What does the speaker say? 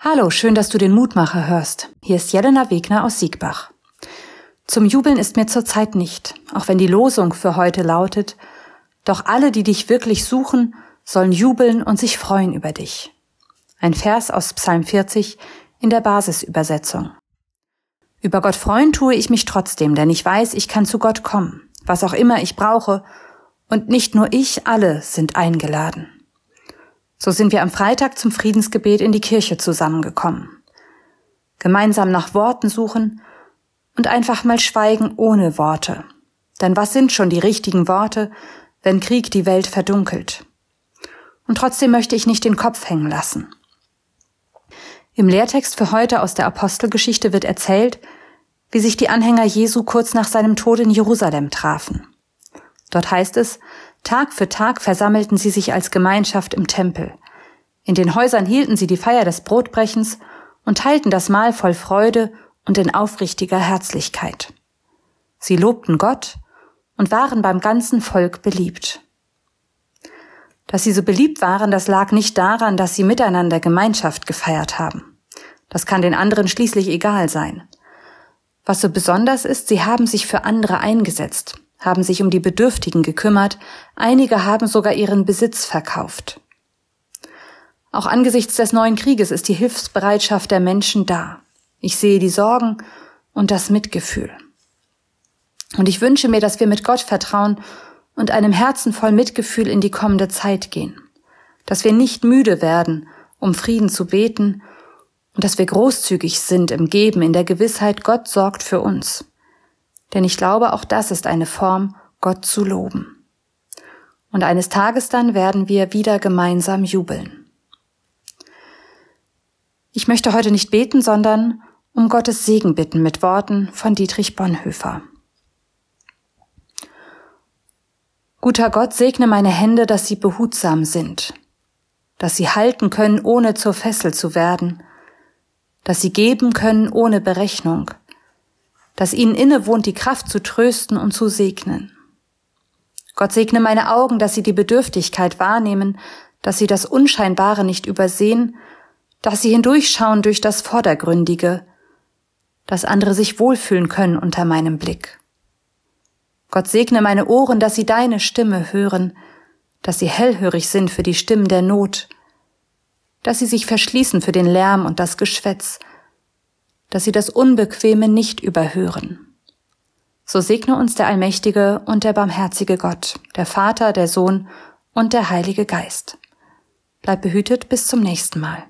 Hallo, schön, dass du den Mutmacher hörst. Hier ist Jelena Wegner aus Siegbach. Zum Jubeln ist mir zurzeit nicht, auch wenn die Losung für heute lautet, doch alle, die dich wirklich suchen, sollen jubeln und sich freuen über dich. Ein Vers aus Psalm 40 in der Basisübersetzung. Über Gott freuen tue ich mich trotzdem, denn ich weiß, ich kann zu Gott kommen, was auch immer ich brauche, und nicht nur ich, alle sind eingeladen. So sind wir am Freitag zum Friedensgebet in die Kirche zusammengekommen. Gemeinsam nach Worten suchen und einfach mal schweigen ohne Worte. Denn was sind schon die richtigen Worte, wenn Krieg die Welt verdunkelt? Und trotzdem möchte ich nicht den Kopf hängen lassen. Im Lehrtext für heute aus der Apostelgeschichte wird erzählt, wie sich die Anhänger Jesu kurz nach seinem Tod in Jerusalem trafen. Dort heißt es, Tag für Tag versammelten sie sich als Gemeinschaft im Tempel. In den Häusern hielten sie die Feier des Brotbrechens und teilten das Mahl voll Freude und in aufrichtiger Herzlichkeit. Sie lobten Gott und waren beim ganzen Volk beliebt. Dass sie so beliebt waren, das lag nicht daran, dass sie miteinander Gemeinschaft gefeiert haben. Das kann den anderen schließlich egal sein. Was so besonders ist, sie haben sich für andere eingesetzt, haben sich um die Bedürftigen gekümmert, einige haben sogar ihren Besitz verkauft. Auch angesichts des neuen Krieges ist die Hilfsbereitschaft der Menschen da. Ich sehe die Sorgen und das Mitgefühl. Und ich wünsche mir, dass wir mit Gott vertrauen und einem Herzen voll Mitgefühl in die kommende Zeit gehen. Dass wir nicht müde werden, um Frieden zu beten und dass wir großzügig sind im Geben in der Gewissheit, Gott sorgt für uns. Denn ich glaube, auch das ist eine Form, Gott zu loben. Und eines Tages dann werden wir wieder gemeinsam jubeln. Ich möchte heute nicht beten, sondern um Gottes Segen bitten mit Worten von Dietrich Bonhoeffer. Guter Gott, segne meine Hände, dass sie behutsam sind, dass sie halten können, ohne zur Fessel zu werden, dass sie geben können ohne Berechnung, dass ihnen innewohnt, die Kraft zu trösten und zu segnen. Gott segne meine Augen, dass sie die Bedürftigkeit wahrnehmen, dass sie das Unscheinbare nicht übersehen, dass sie hindurchschauen durch das Vordergründige, dass andere sich wohlfühlen können unter meinem Blick. Gott segne meine Ohren, dass sie deine Stimme hören, dass sie hellhörig sind für die Stimmen der Not, dass sie sich verschließen für den Lärm und das Geschwätz, dass sie das Unbequeme nicht überhören. So segne uns der allmächtige und der barmherzige Gott, der Vater, der Sohn und der Heilige Geist. Bleib behütet bis zum nächsten Mal.